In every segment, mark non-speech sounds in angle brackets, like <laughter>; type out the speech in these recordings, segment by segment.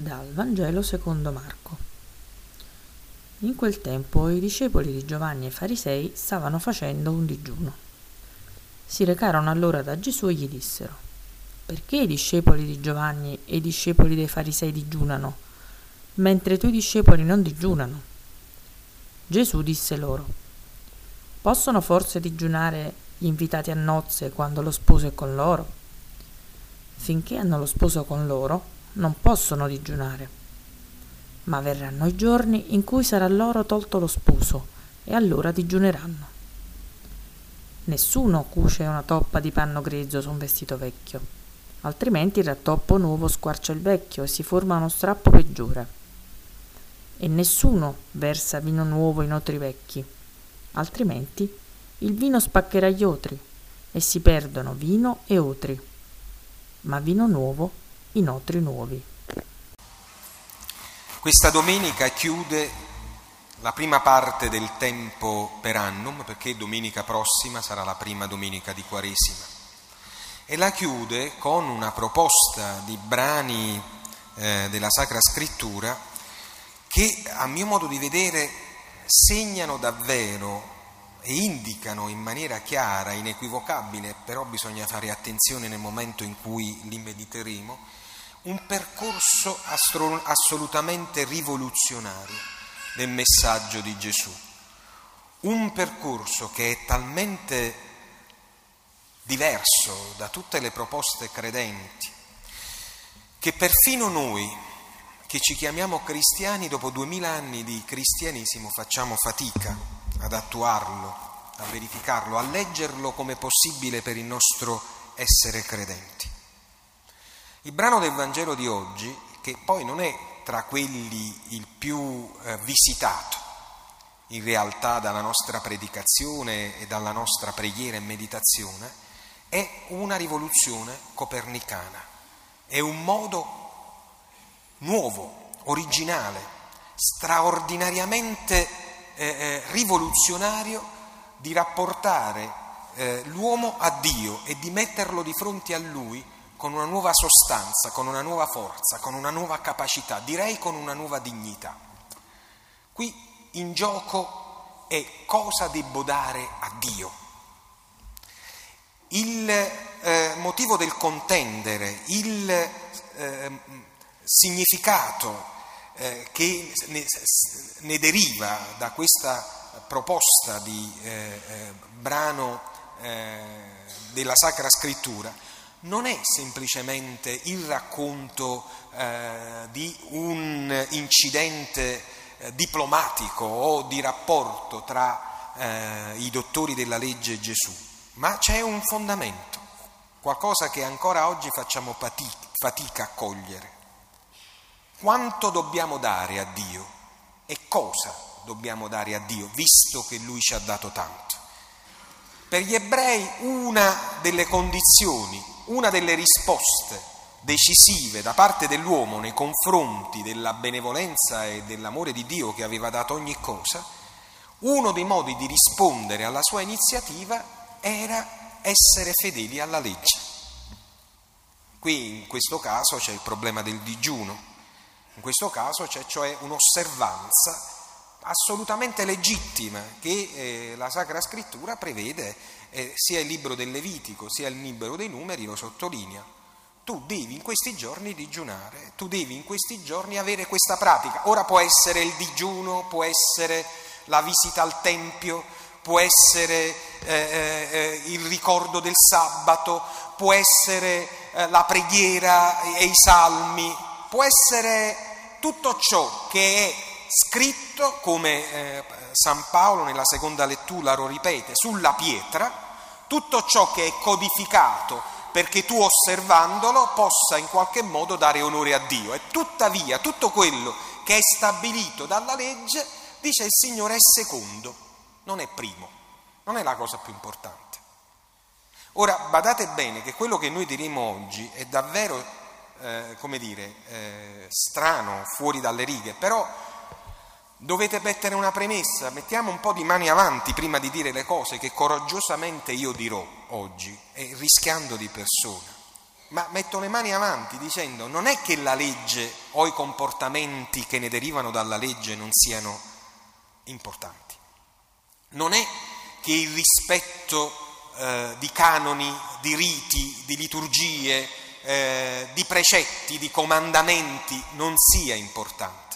Dal Vangelo secondo Marco. In quel tempo i discepoli di Giovanni e i farisei stavano facendo un digiuno. Si recarono allora da Gesù e gli dissero, perché i discepoli di Giovanni e i discepoli dei farisei digiunano, mentre i tuoi discepoli non digiunano? Gesù disse loro, possono forse digiunare gli invitati a nozze quando lo sposo è con loro? Finché hanno lo sposo con loro, non possono digiunare. Ma verranno i giorni in cui sarà loro tolto lo sposo e allora digiuneranno. Nessuno cuce una toppa di panno grezzo su un vestito vecchio, altrimenti il rattoppo nuovo squarcia il vecchio e si forma uno strappo peggiore. E nessuno versa vino nuovo in otri vecchi, altrimenti il vino spaccherà gli otri e si perdono vino e otri. Ma vino nuovo inoltre nuovi. Questa domenica chiude la prima parte del tempo per annum, perché domenica prossima sarà la prima domenica di Quaresima, e la chiude con una proposta di brani eh, della Sacra Scrittura che a mio modo di vedere segnano davvero e indicano in maniera chiara, inequivocabile, però bisogna fare attenzione nel momento in cui li mediteremo, un percorso assolutamente rivoluzionario del messaggio di Gesù. Un percorso che è talmente diverso da tutte le proposte credenti che perfino noi che ci chiamiamo cristiani dopo duemila anni di cristianesimo facciamo fatica ad attuarlo, a verificarlo, a leggerlo come possibile per il nostro essere credenti. Il brano del Vangelo di oggi, che poi non è tra quelli il più eh, visitato, in realtà dalla nostra predicazione e dalla nostra preghiera e meditazione, è una rivoluzione copernicana, è un modo nuovo, originale, straordinariamente eh, eh, rivoluzionario di rapportare eh, l'uomo a Dio e di metterlo di fronte a Lui con una nuova sostanza, con una nuova forza, con una nuova capacità, direi con una nuova dignità. Qui in gioco è cosa debbo dare a Dio. Il eh, motivo del contendere, il eh, significato eh, che ne, ne, deriva da questa proposta di eh, eh, brano eh, della Sacra Scrittura non è semplicemente il racconto eh, di un incidente eh, diplomatico o di rapporto tra eh, i dottori della legge e Gesù, ma c'è un fondamento, qualcosa che ancora oggi facciamo fatica, a cogliere. Quanto dobbiamo dare a Dio e cosa dobbiamo dare a Dio, visto che Lui ci ha dato tanto? Per gli ebrei una delle condizioni una delle risposte decisive da parte dell'uomo nei confronti della benevolenza e dell'amore di Dio che aveva dato ogni cosa, uno dei modi di rispondere alla sua iniziativa era essere fedeli alla legge. Qui in questo caso c'è il problema del digiuno, in questo caso c'è cioè un'osservanza assolutamente legittima che eh, la Sacra Scrittura prevede eh, sia il libro del Levitico sia il libro dei numeri lo sottolinea. Tu devi in questi giorni digiunare, tu devi in questi giorni avere questa pratica. Ora può essere il digiuno, può essere la visita al Tempio, può essere eh, eh, il ricordo del sabato, può essere eh, la preghiera e i salmi, può essere tutto ciò che è scritto, come eh, San Paolo nella seconda lettura lo ripete, sulla pietra, tutto ciò che è codificato perché tu osservandolo possa in qualche modo dare onore a Dio. E tuttavia tutto quello che è stabilito dalla legge, dice il Signore, è secondo, non è primo, non è la cosa più importante. Ora, badate bene che quello che noi diremo oggi è davvero, eh, come dire, eh, strano, fuori dalle righe, però Dovete mettere una premessa, mettiamo un po' di mani avanti prima di dire le cose che coraggiosamente io dirò oggi, e rischiando di persona. ma metto le mani avanti dicendo non è che la legge o i comportamenti che ne derivano dalla legge non siano importanti, non è che il rispetto eh, di canoni, di riti, di liturgie, eh, di precetti, di comandamenti non sia importante,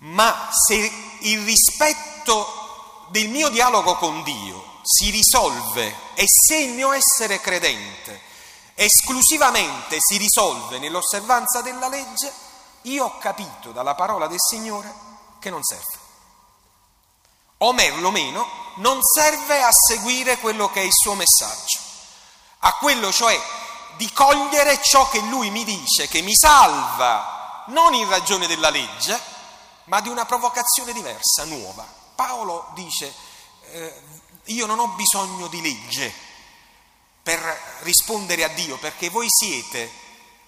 ma se il rispetto del mio dialogo con Dio si risolve e se il mio essere credente esclusivamente si risolve nell'osservanza della legge, io ho capito dalla parola del Signore che non serve. O perlomeno non serve a seguire quello che è il suo messaggio, a quello cioè di cogliere ciò che lui mi dice, che mi salva, non in ragione della legge, ma di una provocazione diversa, nuova. Paolo dice, eh, io non ho bisogno di legge, per rispondere a Dio, perché voi siete,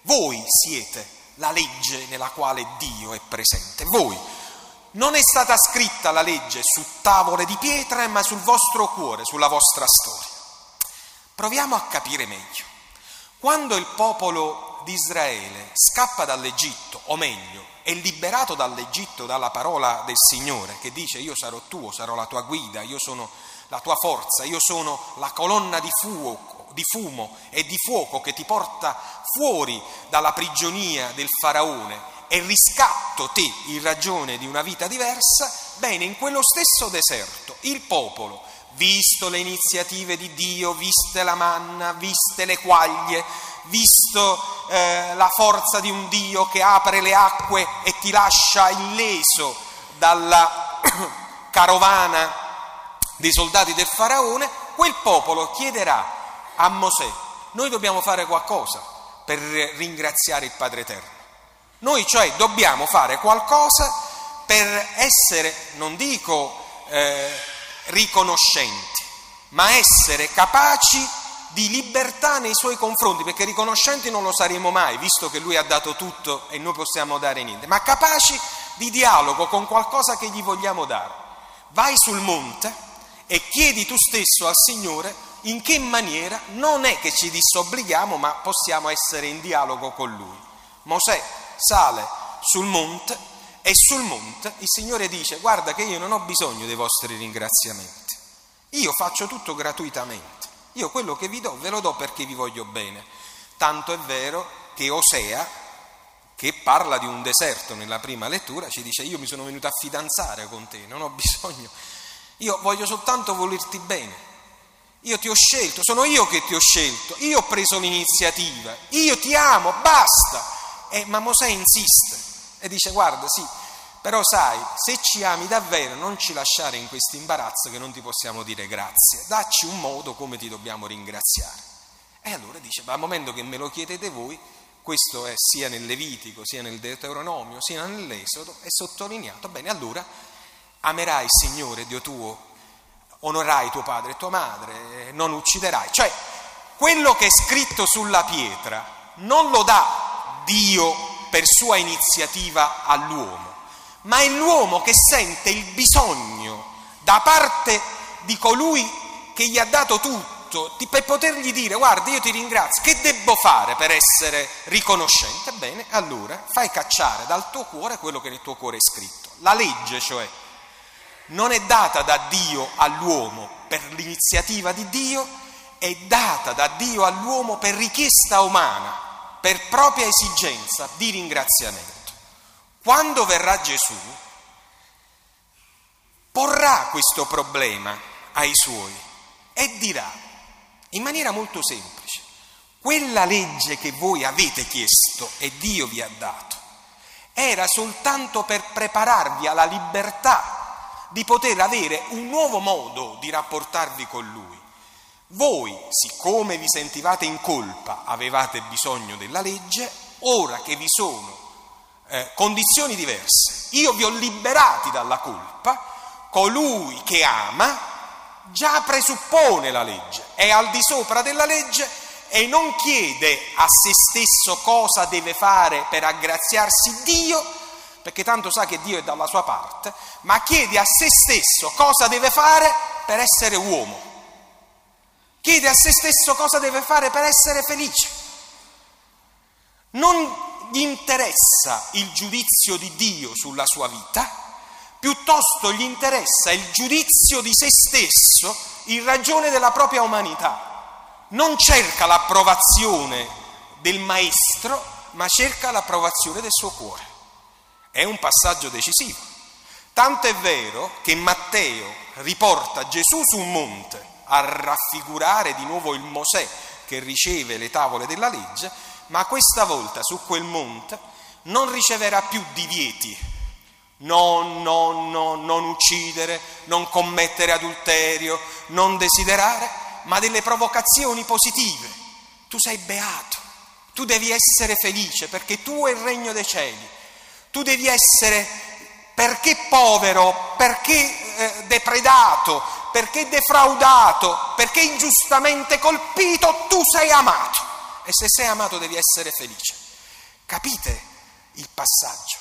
voi siete la legge nella quale Dio è presente, voi. Non è stata scritta la legge su tavole di pietra, ma sul vostro cuore, sulla vostra storia. Proviamo a capire meglio. Quando il popolo di Israele scappa dall'Egitto, o meglio, è liberato dall'Egitto dalla parola del Signore, che dice io sarò tuo, sarò la tua guida, io sono la tua forza, io sono la colonna di fuoco, di fumo e di fuoco che ti porta fuori dalla prigionia del faraone. E riscatto te in ragione di una vita diversa, bene, in quello stesso deserto il popolo, visto le iniziative di Dio, viste la manna, viste le quaglie, visto eh, la forza di un Dio che apre le acque e ti lascia illeso dalla <clears throat> carovana dei soldati del faraone, quel popolo chiederà a Mosè, noi dobbiamo fare qualcosa per ringraziare il Padre Eterno. Noi cioè dobbiamo fare qualcosa per essere, non dico eh, riconoscenti, ma essere capaci di libertà nei suoi confronti, perché riconoscenti non lo saremo mai, visto che lui ha dato tutto e noi possiamo dare niente, ma capaci di dialogo con qualcosa che gli vogliamo dare. Vai sul monte e chiedi tu stesso al Signore in che maniera non è che ci disobblighiamo, ma possiamo essere in dialogo con Lui. Mosè sale sul monte e sul monte il Signore dice guarda che io non ho bisogno dei vostri ringraziamenti, io faccio tutto gratuitamente, io quello che vi do ve lo do perché vi voglio bene. Tanto è vero che Osea, che parla di un deserto nella prima lettura, ci dice io mi sono venuto a fidanzare con te, non ho bisogno, io voglio soltanto volerti bene. Io ti ho scelto, sono io che ti ho scelto, io ho preso l'iniziativa, io ti amo, basta. E, ma Mosè insiste e dice guarda sì, però sai, se ci ami davvero non ci lasciare in questo imbarazzo che non ti possiamo dire grazie, dacci un modo come ti dobbiamo ringraziare. E allora dice, ma al momento che me lo chiedete voi, questo è sia nel Levitico, sia nel Deuteronomio, sia nell'Esodo, è sottolineato, bene, allora amerai il Signore Dio tuo onorai tuo padre e tua madre, non ucciderai. Cioè, quello che è scritto sulla pietra non lo dà Dio per sua iniziativa all'uomo, ma è l'uomo che sente il bisogno da parte di colui che gli ha dato tutto per potergli dire guarda io ti ringrazio, che devo fare per essere riconoscente? Bene, allora fai cacciare dal tuo cuore quello che nel tuo cuore è scritto, la legge cioè non è data da Dio all'uomo per l'iniziativa di Dio, è data da Dio all'uomo per richiesta umana, per propria esigenza di ringraziamento. Quando verrà Gesù, porrà questo problema ai suoi e dirà in maniera molto semplice, quella legge che voi avete chiesto e Dio vi ha dato, era soltanto per prepararvi alla libertà di poter avere un nuovo modo di rapportarvi con Lui. Voi, siccome vi sentivate in colpa, avevate bisogno della legge, ora che vi sono eh, condizioni diverse, io vi ho liberati dalla colpa, colui che ama già presuppone la legge, è al di sopra della legge e non chiede a se stesso cosa deve fare per aggraziarsi Dio, perché tanto sa che Dio è dalla sua parte, ma chiede a se stesso cosa deve fare per essere uomo. Chiede a se stesso cosa deve fare per essere felice. non gli interessa il giudizio di Dio sulla sua vita, piuttosto gli interessa il giudizio di se stesso in ragione della propria umanità. Non cerca l'approvazione del maestro, ma cerca l'approvazione del suo cuore. È un passaggio decisivo. Tanto è vero che Matteo riporta Gesù su un monte a raffigurare di nuovo il Mosè che riceve le tavole della legge, ma questa volta su quel monte non riceverà più divieti. No, no, no, non uccidere, non commettere adulterio, non desiderare, ma delle provocazioni positive. Tu sei beato, tu devi essere felice perché tu è il regno dei cieli. Tu devi essere perché povero, perché eh, depredato, perché defraudato, perché ingiustamente colpito, tu sei amato. E se sei amato devi essere felice. Capite il passaggio?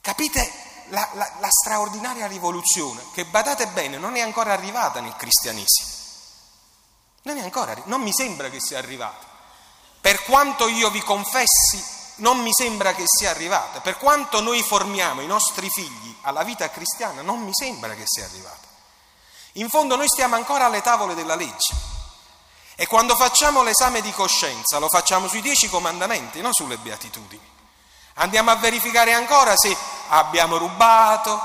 Capite la, la, la straordinaria rivoluzione che, badate bene, non è ancora arrivata nel cristianesimo. Non è ancora, non mi sembra che sia arrivata. Per quanto io vi confessi, non mi sembra che sia arrivata. Per quanto noi formiamo i nostri figli alla vita cristiana, non mi sembra che sia arrivata. In fondo noi stiamo ancora alle tavole della legge. E quando facciamo l'esame di coscienza lo facciamo sui dieci comandamenti, non sulle beatitudini. Andiamo a verificare ancora se abbiamo rubato,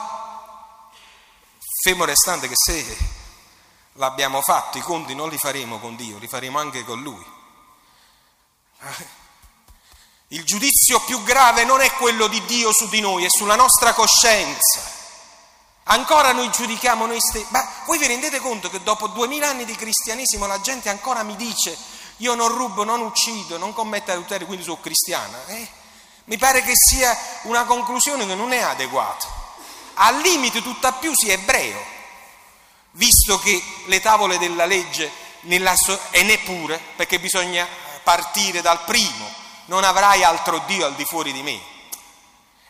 fermo restante che se l'abbiamo fatto i conti non li faremo con Dio, li faremo anche con Lui. Il giudizio più grave non è quello di Dio su di noi, è sulla nostra coscienza. Ancora noi giudichiamo noi stessi. Ma voi vi rendete conto che dopo duemila anni di cristianesimo la gente ancora mi dice io non rubo, non uccido, non commetto adulterio, quindi sono cristiana? Eh? Mi pare che sia una conclusione che non è adeguata. Al limite tutta più si è ebreo, visto che le tavole della legge nella e neppure, perché bisogna partire dal primo, non avrai altro Dio al di fuori di me.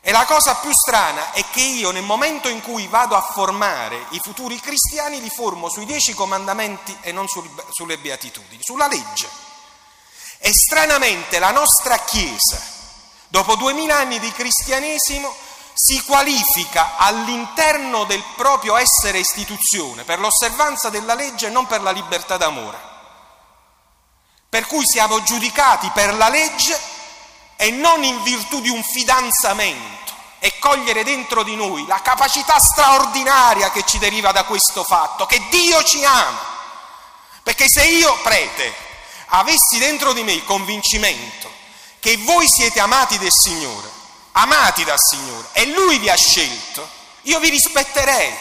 E la cosa più strana è che io nel momento in cui vado a formare i futuri cristiani li formo sui dieci comandamenti e non sul, sulle beatitudini, sulla legge. E stranamente la nostra Chiesa, dopo duemila anni di cristianesimo, si qualifica all'interno del proprio essere istituzione per l'osservanza della legge e non per la libertà d'amore. Per cui siamo giudicati per la legge e non in virtù di un fidanzamento e cogliere dentro di noi la capacità straordinaria che ci deriva da questo fatto, che Dio ci ama. Perché se io, prete, avessi dentro di me il convincimento che voi siete amati del Signore, amati dal Signore, e Lui vi ha scelto, io vi rispetterei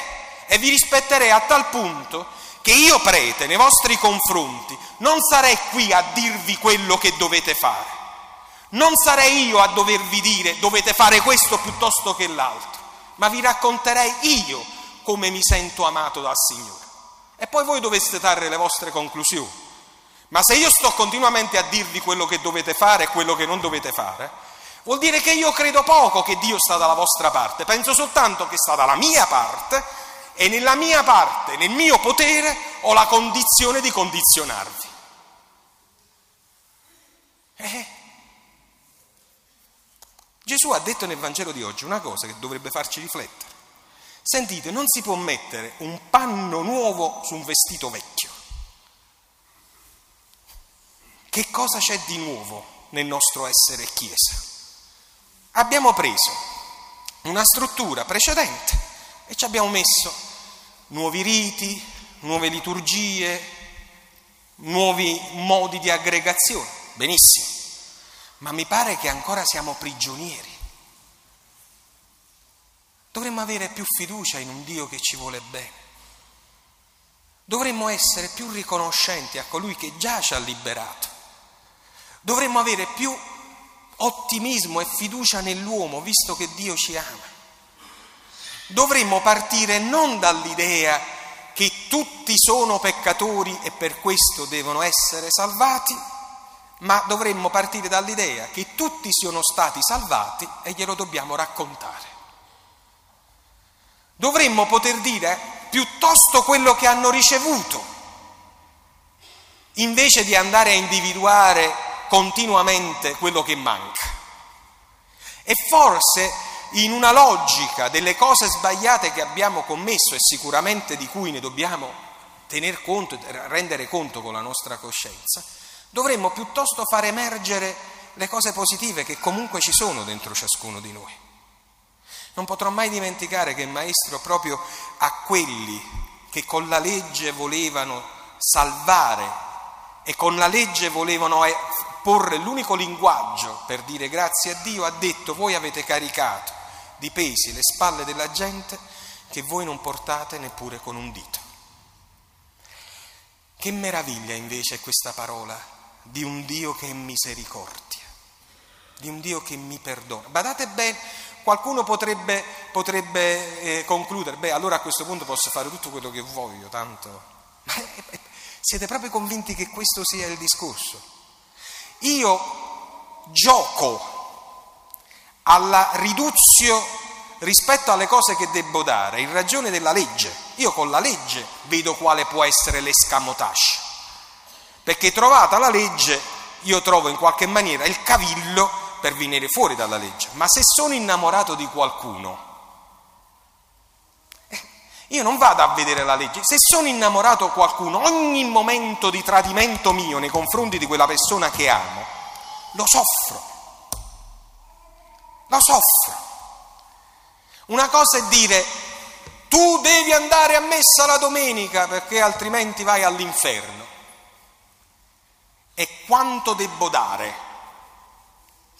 e vi rispetterei a tal punto che io, prete, nei vostri confronti, non sarei qui a dirvi quello che dovete fare. Non sarei io a dovervi dire dovete fare questo piuttosto che l'altro, ma vi racconterei io come mi sento amato dal Signore. E poi voi doveste trarre le vostre conclusioni. Ma se io sto continuamente a dirvi quello che dovete fare e quello che non dovete fare, vuol dire che io credo poco che Dio sta dalla vostra parte, penso soltanto che sta dalla mia parte e nella mia parte, nel mio potere, ho la condizione di condizionarvi. Eh? Gesù ha detto nel Vangelo di oggi una cosa che dovrebbe farci riflettere. Sentite, non si può mettere un panno nuovo su un vestito vecchio. Che cosa c'è di nuovo nel nostro essere Chiesa? Abbiamo preso una struttura precedente e ci abbiamo messo nuovi riti, nuove liturgie, nuovi modi di aggregazione. Benissimo, ma mi pare che ancora siamo prigionieri. Dovremmo avere più fiducia in un Dio che ci vuole bene. Dovremmo essere più riconoscenti a colui che già ci ha liberato Dovremmo avere più ottimismo e fiducia nell'uomo, visto che Dio ci ama. Dovremmo partire non dall'idea che tutti sono peccatori e per questo devono essere salvati, ma dovremmo partire dall'idea che tutti siano stati salvati e glielo dobbiamo raccontare. Dovremmo poter dire piuttosto quello che hanno ricevuto, invece di andare a individuare continuamente quello che manca. E forse in una logica delle cose sbagliate che abbiamo commesso e sicuramente di cui ne dobbiamo tener conto e rendere conto con la nostra coscienza, dovremmo piuttosto far emergere le cose positive che comunque ci sono dentro ciascuno di noi. Non potrò mai dimenticare che il Maestro proprio a quelli che con la legge volevano salvare e con la legge volevano eh, porre l'unico linguaggio per dire grazie a Dio, ha detto voi avete caricato di pesi le spalle della gente che voi non portate neppure con un dito. Che meraviglia invece questa parola di un Dio che è misericordia, di un Dio che mi perdona. Badate bene, qualcuno potrebbe, potrebbe eh, concludere, beh allora a questo punto posso fare tutto quello che voglio, tanto... Ma siete proprio convinti che questo sia il discorso? Io gioco alla riduzio rispetto alle cose che devo dare in ragione della legge. Io con la legge vedo quale può essere l'escamotage. Perché trovata la legge, io trovo in qualche maniera il cavillo per venire fuori dalla legge. Ma se sono innamorato di qualcuno, eh, io non vado a vedere la legge. Se sono innamorato di qualcuno, ogni momento di tradimento mio nei confronti di quella persona che amo, lo soffro. Lo soffro. Una cosa è dire tu devi andare a messa la domenica perché altrimenti vai all'inferno. E quanto devo dare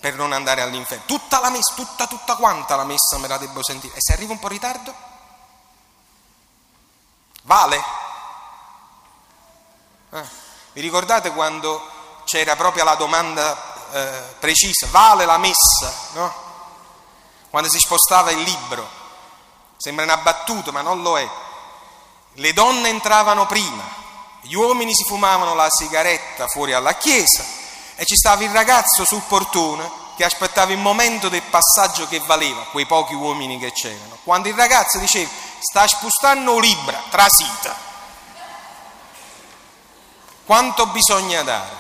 per non andare all'inferno. Tutta la messa, tutta, tutta quanta la messa me la devo sentire. E se arrivo un po' in ritardo? Vale? Eh. Vi ricordate quando c'era proprio la domanda eh, precisa, vale la messa? No? Quando si spostava il libro. Sembra una battuta, ma non lo è. Le donne entravano prima, gli uomini si fumavano la sigaretta fuori alla chiesa e ci stava il ragazzo sul portone che aspettava il momento del passaggio che valeva, quei pochi uomini che c'erano. Quando il ragazzo diceva sta spostando libra, trasita. Quanto bisogna dare?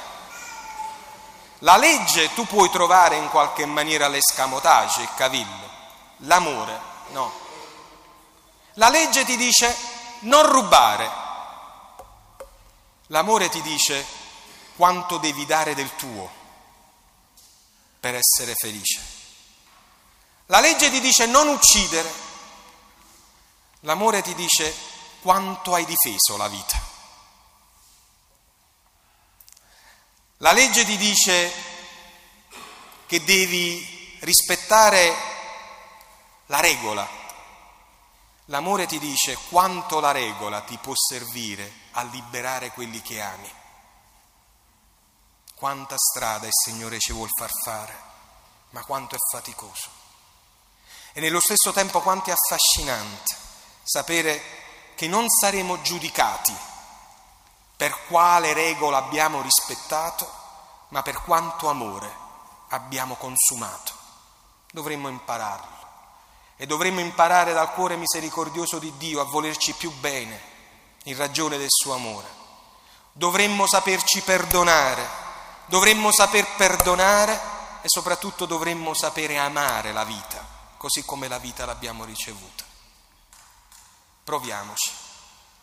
La legge tu puoi trovare in qualche maniera l'escamotage, il cavillo, l'amore no. La legge ti dice non rubare, l'amore ti dice quanto devi dare del tuo per essere felice. La legge ti dice non uccidere, l'amore ti dice quanto hai difeso la vita. La legge ti dice che devi rispettare la regola. L'amore ti dice quanto la regola ti può servire a liberare quelli che ami. Quanta strada il Signore ci vuol far fare, ma quanto è faticoso. E nello stesso tempo quanto è affascinante sapere che non saremo giudicati per quale regola abbiamo rispettato, ma per quanto amore abbiamo consumato. Dovremmo impararlo e dovremmo imparare dal cuore misericordioso di Dio a volerci più bene in ragione del suo amore. Dovremmo saperci perdonare dovremmo saper perdonare e soprattutto dovremmo sapere amare la vita, così come la vita l'abbiamo ricevuta. Proviamoci,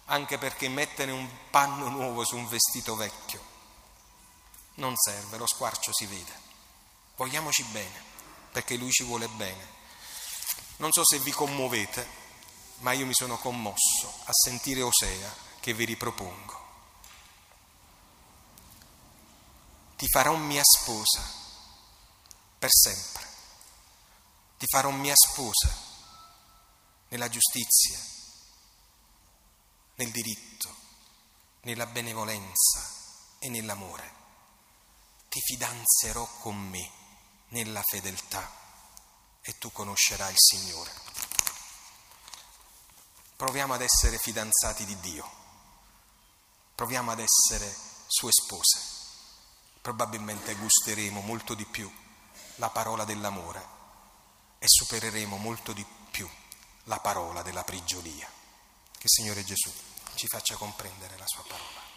anche perché mettere un panno nuovo su un vestito vecchio non serve, lo squarcio si vede. Vogliamoci bene, perché lui ci vuole bene. Non so se vi commuovete, ma io mi sono commosso a sentire Osea che vi ripropongo. Ti farò mia sposa per sempre. Ti farò mia sposa nella giustizia, nel diritto, nella benevolenza e nell'amore. Ti fidanzerò con me nella fedeltà e tu conoscerai il Signore. Proviamo ad essere fidanzati di Dio, proviamo ad essere sue spose probabilmente gusteremo molto di più la parola dell'amore e supereremo molto di più la parola della prigionia. Che Signore Gesù ci faccia comprendere la sua parola.